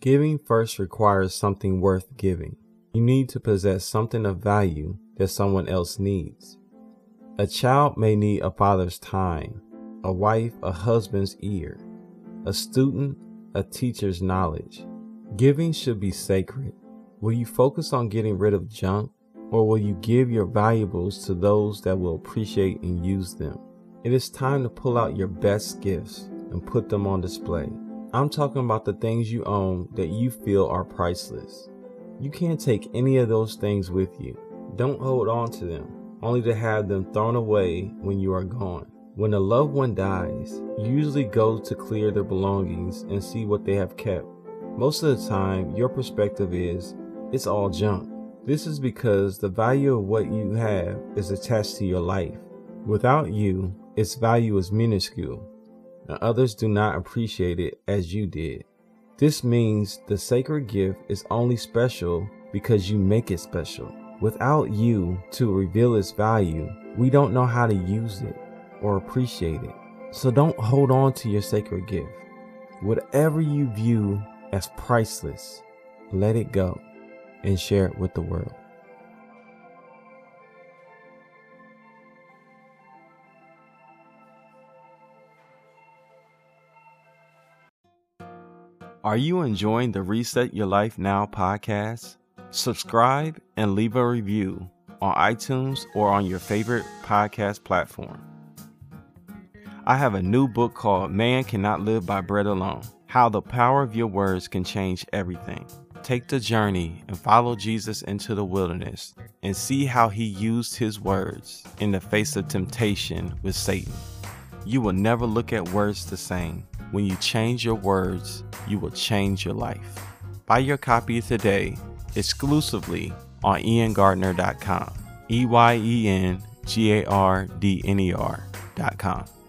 Giving first requires something worth giving. You need to possess something of value that someone else needs. A child may need a father's time, a wife a husband's ear, a student a teacher's knowledge. Giving should be sacred. Will you focus on getting rid of junk, or will you give your valuables to those that will appreciate and use them? It is time to pull out your best gifts and put them on display. I'm talking about the things you own that you feel are priceless. You can't take any of those things with you. Don't hold on to them, only to have them thrown away when you are gone. When a loved one dies, you usually go to clear their belongings and see what they have kept. Most of the time, your perspective is, it's all junk. This is because the value of what you have is attached to your life. Without you, its value is minuscule, and others do not appreciate it as you did. This means the sacred gift is only special because you make it special. Without you to reveal its value, we don't know how to use it or appreciate it. So don't hold on to your sacred gift. Whatever you view as priceless, let it go and share it with the world. Are you enjoying the Reset Your Life Now podcast? Subscribe and leave a review on iTunes or on your favorite podcast platform. I have a new book called Man Cannot Live by Bread Alone How the Power of Your Words Can Change Everything. Take the journey and follow Jesus into the wilderness and see how he used his words in the face of temptation with Satan. You will never look at words the same. When you change your words, you will change your life. Buy your copy today exclusively on eyengardner.com. E Y E N G A R D N E R.com.